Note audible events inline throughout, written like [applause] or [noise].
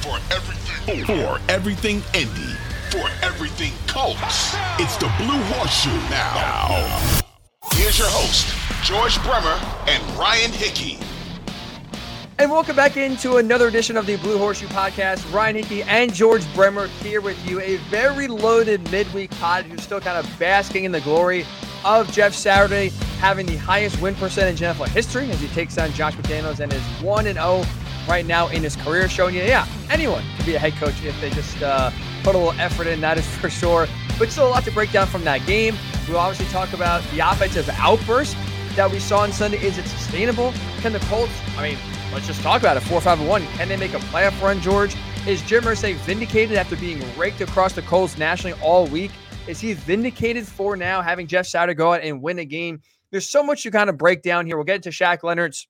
For everything, for everything Indy, for everything Colts, it's the Blue Horseshoe now. Here's your host, George Bremer and Ryan Hickey. And welcome back into another edition of the Blue Horseshoe Podcast. Ryan Hickey and George Bremer here with you. A very loaded midweek pod. You're still kind of basking in the glory of Jeff Saturday having the highest win percentage in NFL history as he takes on Josh McDaniels and is 1 0 right now in his career, showing you, yeah, anyone can be a head coach if they just uh, put a little effort in, that is [laughs] for sure. But still a lot to break down from that game. We'll obviously talk about the offensive outburst that we saw on Sunday. Is it sustainable? Can the Colts, I mean, let's just talk about it. 4 5 1. Can they make a playoff run, George? Is Jim Irsay vindicated after being raked across the Colts nationally all week? Is he vindicated for now having Jeff Saturday go out and win a game? There's so much to kind of break down here. We'll get into Shaq Leonard's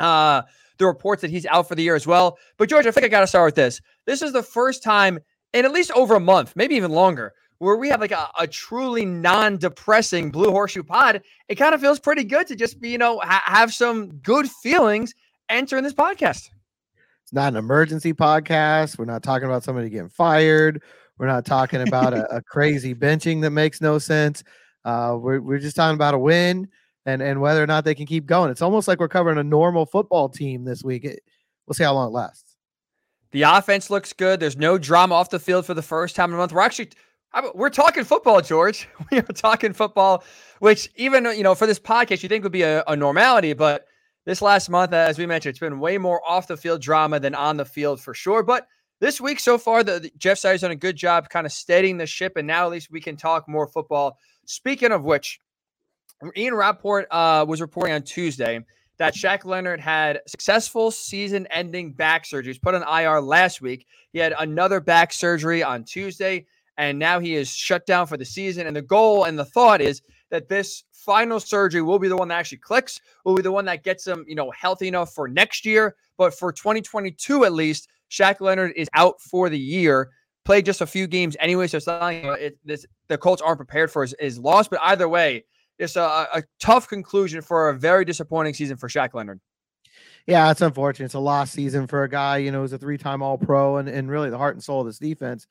uh the reports that he's out for the year as well. But George, I think I got to start with this. This is the first time in at least over a month, maybe even longer, where we have like a, a truly non-depressing blue horseshoe pod. It kind of feels pretty good to just be, you know, ha- have some good feelings entering this podcast. It's not an emergency podcast. We're not talking about somebody getting fired. We're not talking about a, [laughs] a, crazy benching that makes no sense. Uh, we're, we're just talking about a win and and whether or not they can keep going. It's almost like we're covering a normal football team this week. It, we'll see how long it lasts. The offense looks good. There's no drama off the field for the first time in a month. We're actually we're talking football, George. [laughs] We are talking football, which even you know for this podcast you think would be a, a normality, but this last month, as we mentioned, it's been way more off the field drama than on the field for sure. But this week so far, the, the Jeff Saturday's done a good job kind of steadying the ship, and now at least we can talk more football. Speaking of which, Ian Rapoport uh, was reporting on Tuesday that Shaq Leonard had successful season-ending back surgery. He's put on IR last week. He had another back surgery on Tuesday, and now he is shut down for the season. And the goal and the thought is that this final surgery will be the one that actually clicks, will be the one that gets him, you know, healthy enough for next year. But for 2022 at least, Shaq Leonard is out for the year. Played just a few games anyway, so it's not like it, this, the Colts aren't prepared for his, his loss. But either way, it's a, a tough conclusion for a very disappointing season for Shaq Leonard. Yeah, it's unfortunate. It's a lost season for a guy, you know, who's a three-time All-Pro and, and really the heart and soul of this defense.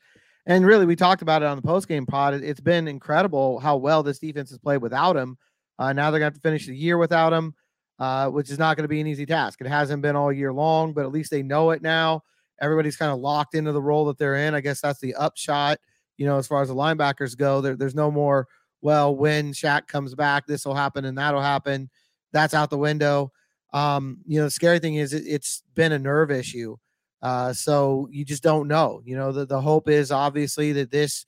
And really, we talked about it on the post-game pod. It's been incredible how well this defense has played without him. Uh, now they're going to have to finish the year without him, uh, which is not going to be an easy task. It hasn't been all year long, but at least they know it now. Everybody's kind of locked into the role that they're in. I guess that's the upshot, you know, as far as the linebackers go. There, there's no more – well, when Shaq comes back, this will happen and that'll happen. That's out the window. Um, you know, the scary thing is it, has been a nerve issue. Uh, so you just don't know. You know, the, the hope is obviously that this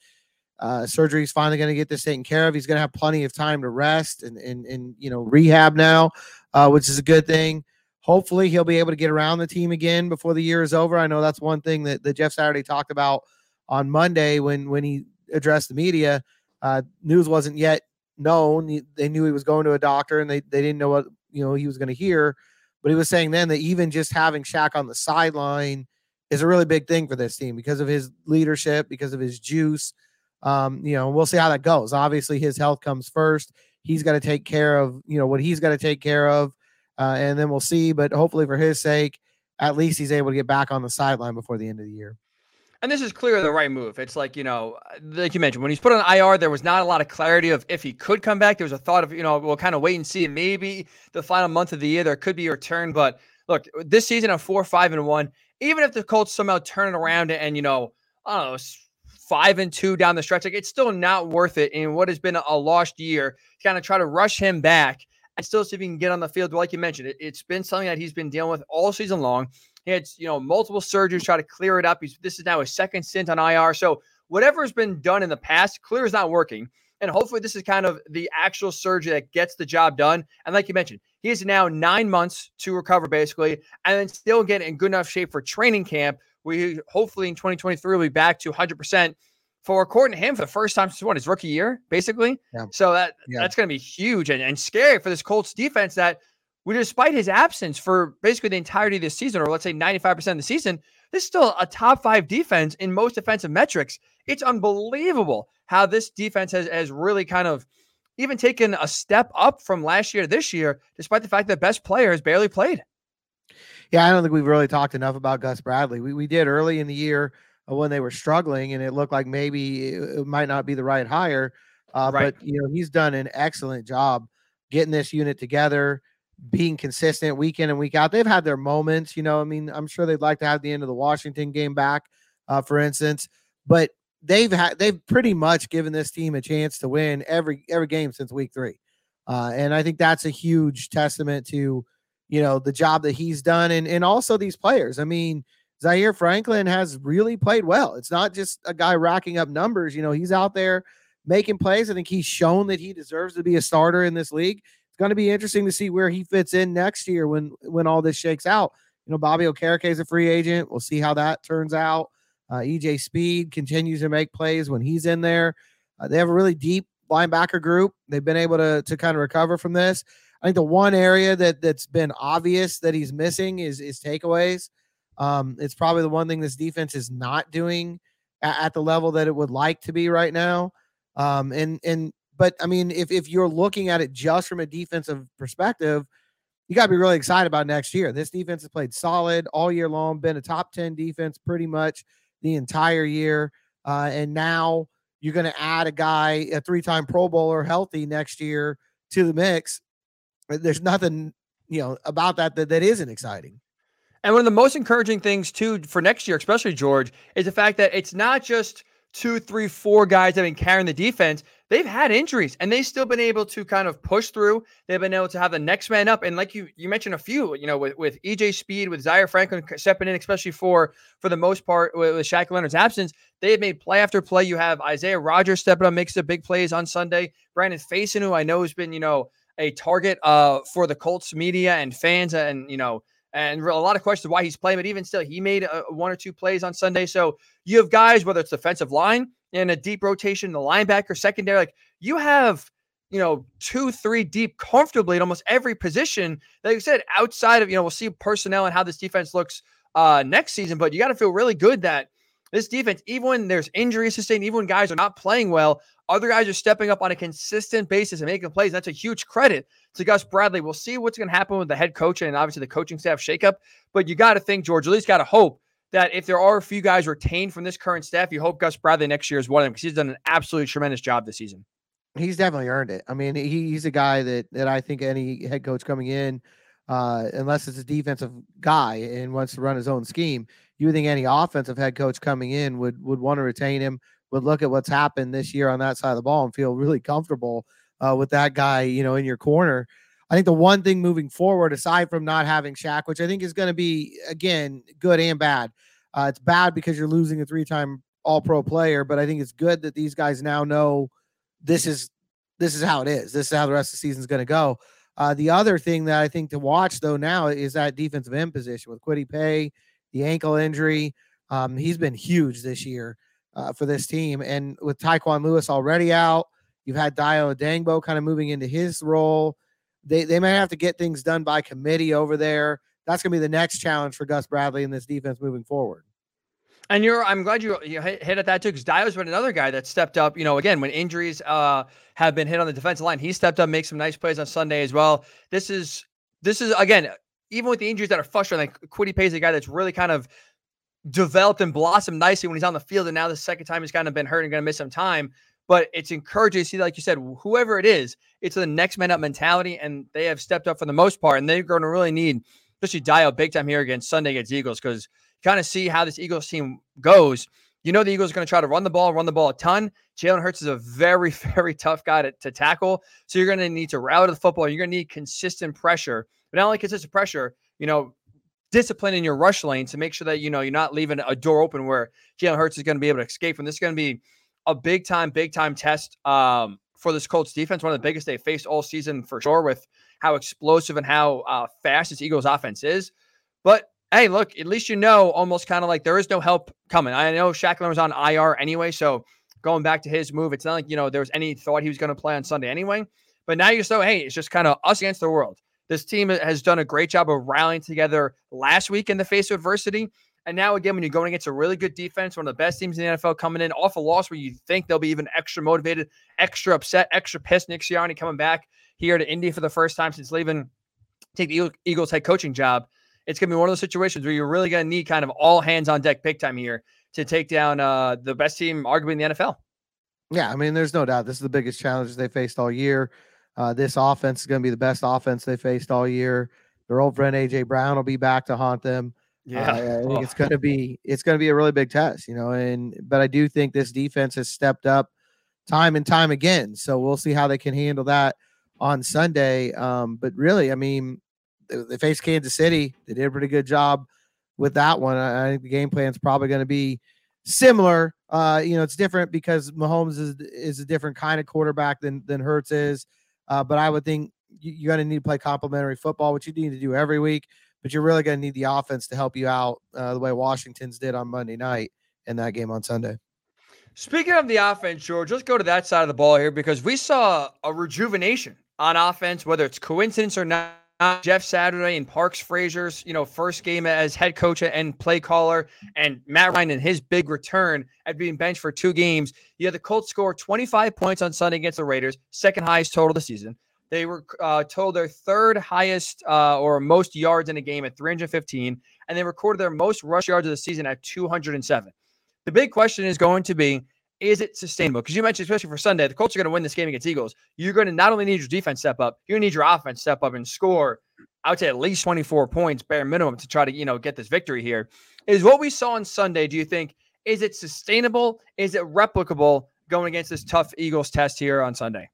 uh, surgery is finally going to get this taken care of. He's going to have plenty of time to rest and, and, and you know, rehab now, uh, which is a good thing. Hopefully, he'll be able to get around the team again before the year is over. I know that's one thing that, that Jeff Saturday talked about on Monday when when he addressed the media. Uh, news wasn't yet known. They knew he was going to a doctor, and they they didn't know what you know he was going to hear. But he was saying then that even just having Shaq on the sideline is a really big thing for this team because of his leadership, because of his juice. Um, you know, we'll see how that goes. Obviously, his health comes first. He's got to take care of you know what he's got to take care of, uh, and then we'll see. But hopefully, for his sake, at least he's able to get back on the sideline before the end of the year and this is clearly the right move. It's like, you know, like you mentioned, when he's put on IR, there was not a lot of clarity of if he could come back. There was a thought of, you know, we'll kind of wait and see. Maybe the final month of the year, there could be a return. But look, this season of four, five, and one, even if the Colts somehow turn it around and, you know, I don't know, five and two down the stretch, like it's still not worth it in what has been a lost year. Kind of try to rush him back and still see if he can get on the field. Like you mentioned, it, it's been something that he's been dealing with all season long. He had, you know, multiple surgeries try to clear it up. He's this is now his second stint on IR. So whatever has been done in the past, clear is not working. And hopefully, this is kind of the actual surgery that gets the job done. And like you mentioned, he has now nine months to recover, basically, and then still get in good enough shape for training camp. We hopefully in 2023 will be back to 100% for according to him for the first time since what his rookie year, basically. Yeah. So that yeah. that's going to be huge and, and scary for this Colts defense that despite his absence for basically the entirety of this season, or let's say 95% of the season, this is still a top five defense in most defensive metrics. It's unbelievable how this defense has, has really kind of even taken a step up from last year to this year, despite the fact that best player has barely played. Yeah, I don't think we've really talked enough about Gus Bradley. We, we did early in the year when they were struggling, and it looked like maybe it might not be the right hire. Uh, right. But you know, he's done an excellent job getting this unit together, being consistent week in and week out. They've had their moments. You know, I mean, I'm sure they'd like to have the end of the Washington game back, uh, for instance. But they've had they've pretty much given this team a chance to win every every game since week three, uh, and I think that's a huge testament to you know the job that he's done and and also these players. I mean Zaire Franklin has really played well. It's not just a guy racking up numbers. You know, he's out there making plays. I think he's shown that he deserves to be a starter in this league. It's going to be interesting to see where he fits in next year when when all this shakes out. You know, Bobby Okereke is a free agent. We'll see how that turns out. Uh, EJ Speed continues to make plays when he's in there. Uh, they have a really deep linebacker group. They've been able to to kind of recover from this. I think the one area that that's been obvious that he's missing is is takeaways. Um, it's probably the one thing this defense is not doing at, at the level that it would like to be right now. Um, and and but I mean, if if you're looking at it just from a defensive perspective, you got to be really excited about next year. This defense has played solid all year long, been a top 10 defense pretty much the entire year. Uh, and now you're going to add a guy, a three time Pro Bowler, healthy next year to the mix. There's nothing, you know, about that that, that isn't exciting. And one of the most encouraging things too for next year, especially George, is the fact that it's not just two, three, four guys that have been carrying the defense. They've had injuries and they've still been able to kind of push through. They've been able to have the next man up. And like you you mentioned a few, you know, with, with EJ Speed, with Zaire Franklin stepping in, especially for for the most part with, with Shaq Leonard's absence, they have made play after play. You have Isaiah Rodgers stepping up, makes the big plays on Sunday. Brandon Facyson, who I know has been, you know, a target uh for the Colts media and fans and you know and a lot of questions why he's playing, but even still, he made a, one or two plays on Sunday. So you have guys, whether it's defensive line in a deep rotation, the linebacker, secondary, like you have, you know, two, three deep comfortably at almost every position. Like you said, outside of, you know, we'll see personnel and how this defense looks uh, next season, but you got to feel really good that this defense, even when there's injuries sustained, even when guys are not playing well, other guys are stepping up on a consistent basis and making plays. That's a huge credit to Gus Bradley. We'll see what's going to happen with the head coach and obviously the coaching staff shakeup. But you got to think, George, at least got to hope that if there are a few guys retained from this current staff, you hope Gus Bradley next year is one of them because he's done an absolutely tremendous job this season. He's definitely earned it. I mean, he, he's a guy that that I think any head coach coming in, uh, unless it's a defensive guy and wants to run his own scheme, you think any offensive head coach coming in would would want to retain him would look at what's happened this year on that side of the ball and feel really comfortable uh, with that guy, you know, in your corner. I think the one thing moving forward, aside from not having Shaq, which I think is going to be again good and bad. Uh, it's bad because you're losing a three-time All-Pro player, but I think it's good that these guys now know this is this is how it is. This is how the rest of the season is going to go. Uh, the other thing that I think to watch though now is that defensive end position with Kwity Paye, the ankle injury. Um, he's been huge this year uh, for this team. And with Tyquan Lewis already out, you've had Dayo Odeyingbo kind of moving into his role. They, they may have to get things done by committee over there. That's going to be the next challenge for Gus Bradley in this defense moving forward. And you're, I'm glad you, you hit at that too, because Dayo's been another guy that stepped up. You know, again, when injuries uh, have been hit on the defensive line, he stepped up, make some nice plays on Sunday as well. This is, this is again, even with the injuries that are frustrating, like Paye is a guy that's really kind of developed and blossomed nicely when he's on the field. And now the second time he's kind of been hurt and going to miss some time. But it's encouraging to see, like you said, whoever it is, it's the next man up mentality, and they have stepped up for the most part. And they're going to really need, especially Dayo big time here against Sunday against Eagles, because kind of see how this Eagles team goes. You know the Eagles are going to try to run the ball, run the ball a ton. Jalen Hurts is a very, [laughs] very tough guy to, to tackle. So you're going to need to rally the football. You're going to need consistent pressure, but not only consistent pressure. You know, discipline in your rush lane to make sure that you know you're not leaving a door open where Jalen Hurts is going to be able to escape from. This is going to be a big time, big time test um, for this Colts defense, one of the biggest they faced all season for sure, with how explosive and how uh, fast this Eagles offense is. But hey, look, at least you know almost kind of like there is no help coming. I know Leonard was on IR anyway, so going back to his move, it's not like you know there was any thought he was going to play on Sunday anyway. But now you're so hey, it's just kind of us against the world. This team has done a great job of rallying together last week in the face of adversity. And now again, when you're going against a really good defense, one of the best teams in the NFL coming in off a loss where you think they'll be even extra motivated, extra upset, extra pissed. Nick Sirianni coming back here to Indy for the first time since leaving, take the Eagles head coaching job. It's going to be one of those situations where you're really going to need kind of all hands on deck big time here to take down uh, the best team, arguably in the NFL. Yeah, I mean, there's no doubt this is the biggest challenge they faced all year. Uh, this offense is going to be the best offense they faced all year. Their old friend AJ Brown will be back to haunt them. Yeah, uh, I think oh. it's going to be it's going to be a really big test, you know. And but I do think this defense has stepped up time and time again. So we'll see how they can handle that on Sunday. Um, but really, I mean, they, they faced Kansas City. They did a pretty good job with that one. I, I think the game plan is probably going to be similar. Uh, you know, it's different because Mahomes is is a different kind of quarterback than than Hurts is. Uh, but I would think you, you're going to need to play complementary football, which you need to do every week but you're really going to need the offense to help you out uh, the way Washington's did on Monday night in that game on Sunday. Speaking of the offense, George, let's go to that side of the ball here because we saw a rejuvenation on offense, whether it's coincidence or not. Jeff Saturday and Parks Frazier's, you know, first game as head coach and play caller, and Matt Ryan and his big return at being benched for two games. You had the Colts score 25 points on Sunday against the Raiders, second highest total of the season. They were uh, told their third highest uh, or most yards in a game at 315, and they recorded their most rush yards of the season at 207. The big question is going to be is it sustainable? Because you mentioned, especially for Sunday, the Colts are going to win this game against Eagles. You're going to not only need your defense step up, you're going to need your offense step up and score, I would say at least 24 points, bare minimum, to try to, you know, get this victory here. Is what we saw on Sunday, do you think, is it sustainable? Is it replicable going against this tough Eagles test here on Sunday?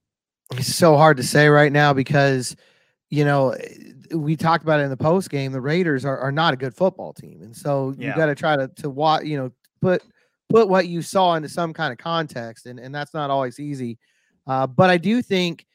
it's so hard to say right now because you know we talked about it in the post game the raiders are, are not a good football team and so you got to try to to watch you know put put what you saw into some kind of context and, and that's not always easy uh, but i do think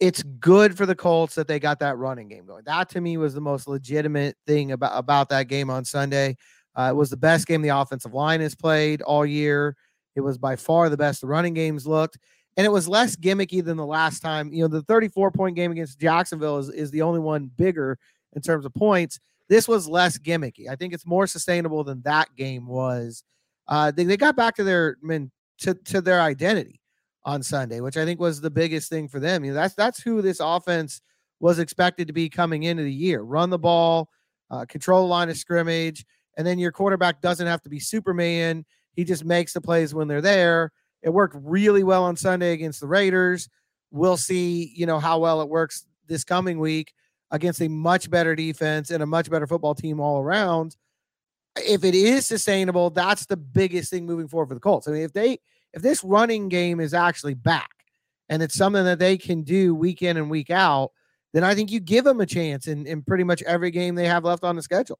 it's good for the colts that they got that running game going that to me was the most legitimate thing about about that game on sunday uh, it was the best game the offensive line has played all year it was by far the best the running games looked and it was less gimmicky than the last time. You know, the 34 point game against Jacksonville is, is the only one bigger in terms of points. This was less gimmicky. I think it's more sustainable than that game was. Uh, they, they got back to their I mean, to, to their identity on Sunday, which I think was the biggest thing for them. You know, that's that's who this offense was expected to be coming into the year. Run the ball, uh, control the line of scrimmage, and then your quarterback doesn't have to be Superman. He just makes the plays when they're there it worked really well on Sunday against the Raiders. We'll see, you know, how well it works this coming week against a much better defense and a much better football team all around. If it is sustainable, that's the biggest thing moving forward for the Colts. I mean, if they if this running game is actually back and it's something that they can do week in and week out, then I think you give them a chance in, in pretty much every game they have left on the schedule.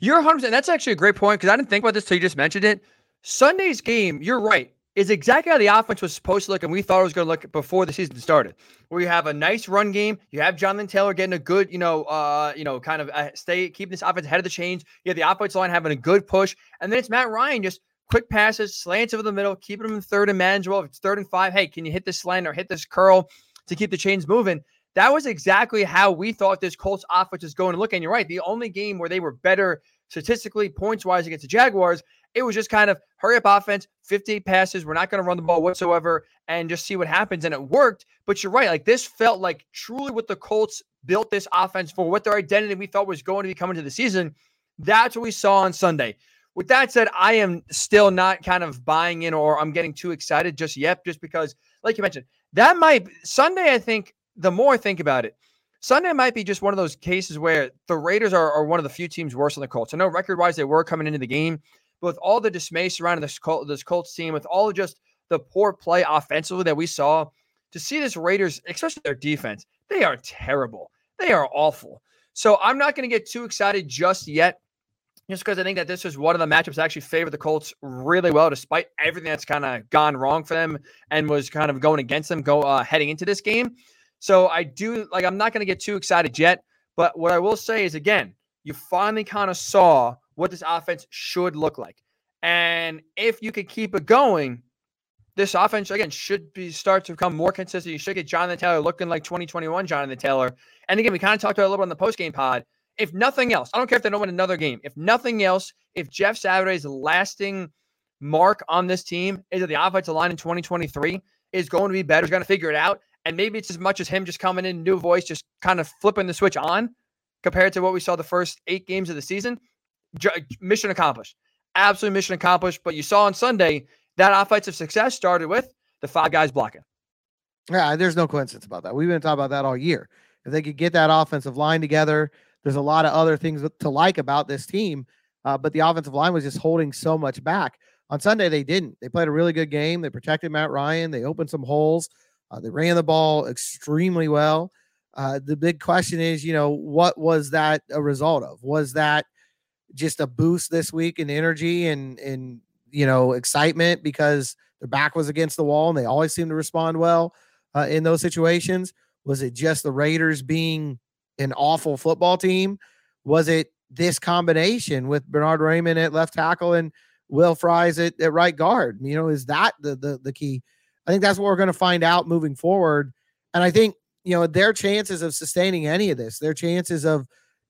You're 100%. That's actually a great point because I didn't think about this till you just mentioned it. Sunday's game, you're right, is exactly how the offense was supposed to look, and we thought it was going to look before the season started. Where you have a nice run game, you have Jonathan Taylor getting a good, you know, uh, you know, kind of uh, stay keeping this offense ahead of the chains. You have the offensive line having a good push, and then it's Matt Ryan just quick passes, slants over the middle, keeping them in third and manageable. If it's third and five, hey, can you hit this slant or hit this curl to keep the chains moving? That was exactly how we thought this Colts offense was going to look. And you're right, the only game where they were better statistically, points wise against the Jaguars it was just kind of hurry up offense, 58 passes. We're not going to run the ball whatsoever and just see what happens. And it worked. But you're right. Like this felt like truly what the Colts built this offense for, what their identity we thought was going to be coming to the season. That's what we saw on Sunday. With that said, I am still not kind of buying in or I'm getting too excited just yet, just because, like you mentioned, that might Sunday, I think, the more I think about it, Sunday might be just one of those cases where the Raiders are, are one of the few teams worse than the Colts. I know record wise they were coming into the game, but with all the dismay surrounding this, Col- this Colts team, with all just the poor play offensively that we saw, to see this Raiders, especially their defense, they are terrible. They are awful. So I'm not going to get too excited just yet just because I think that this is one of the matchups that actually favor the Colts really well, despite everything that's kind of gone wrong for them and was kind of going against them go uh, heading into this game. So I do like I'm not going to get too excited yet, but what I will say is again, you finally kind of saw what this offense should look like, and if you could keep it going, this offense again should be start to become more consistent. You should get Jonathan Taylor looking like 2021 Jonathan Taylor. And again, we kind of talked about a little bit on the post game pod. If nothing else, I don't care if they don't win another game. If nothing else, if Jeff Saturday's lasting mark on this team is that the offensive line in 2023 is going to be better, he's going to figure it out. And maybe it's as much as him just coming in, new voice, just kind of flipping the switch on compared to what we saw the first eight games of the season. Mission accomplished. Absolutely mission accomplished. But you saw on Sunday, that offensive success started with the five guys blocking. Yeah, there's no coincidence about that. We've been talking about that all year. If they could get that offensive line together, there's a lot of other things to like about this team. Uh, but the offensive line was just holding so much back. On Sunday, they didn't. They played a really good game. They protected Matt Ryan. They opened some holes. Uh, they ran the ball extremely well. Uh, the big question is, you know, what was that a result of? Was that just a boost this week in energy and and you know, excitement because their back was against the wall and they always seem to respond well uh, in those situations? Was it just the Raiders being an awful football team? Was it this combination with Bernard Raimann at left tackle and Will Fries at, at right guard? You know, is that the, the the key? I think that's what we're going to find out moving forward. And I think, you know, their chances of sustaining any of this, their chances of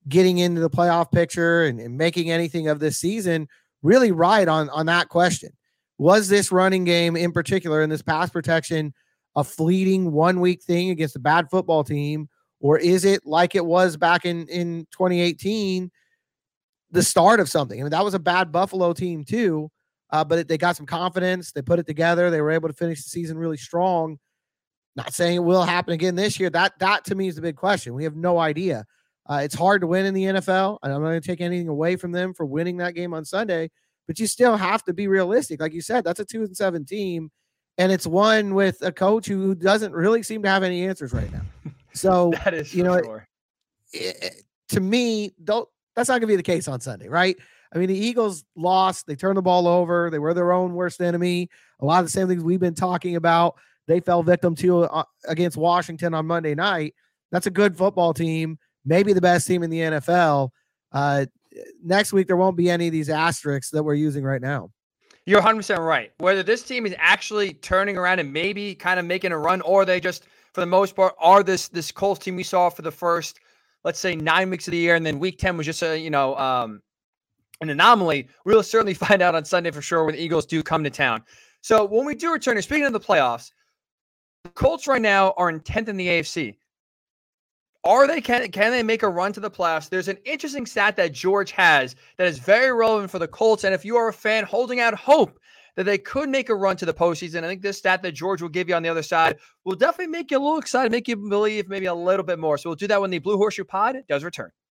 getting into the playoff picture and, and making anything of this season really right on on that question. Was this running game in particular in this pass protection a fleeting one week thing against a bad football team, or is it like it was back in in 2018, the start of something? I mean, that was a bad Buffalo team too, uh, but they got some confidence. They put it together. They were able to finish the season really strong. Not saying it will happen again this year. That that to me is the big question. We have no idea. Uh, it's hard to win in the NFL, and I'm not going to take anything away from them for winning that game on Sunday. But you still have to be realistic, like you said. That's a two and seven team, and it's one with a coach who doesn't really seem to have any answers right now. [laughs] So that is, you know, sure. it, it, to me, don't. That's not going to be the case on Sunday, right? I mean, the Eagles lost. They turned the ball over. They were their own worst enemy. A lot of the same things we've been talking about. They fell victim to uh, against Washington on Monday night. That's a good football team maybe the best team in the NFL. Uh, next week, there won't be any of these asterisks that we're using right now. You're 100% right. Whether this team is actually turning around and maybe kind of making a run, or they just, for the most part, are this this Colts team we saw for the first, let's say, nine weeks of the year, and then week 10 was just a, you know, um, an anomaly. We'll certainly [laughs] find out on Sunday for sure when the Eagles do come to town. So when we do return, speaking of the playoffs, the Colts right now are in 10th in the AFC. Are they can can they make a run to the playoffs? There's an interesting stat that George has that is very relevant for the Colts. And if you are a fan holding out hope that they could make a run to the postseason, I think this stat that George will give you on the other side will definitely make you a little excited, make you believe maybe a little bit more. So we'll do that when the Blue Horseshoe Pod does return.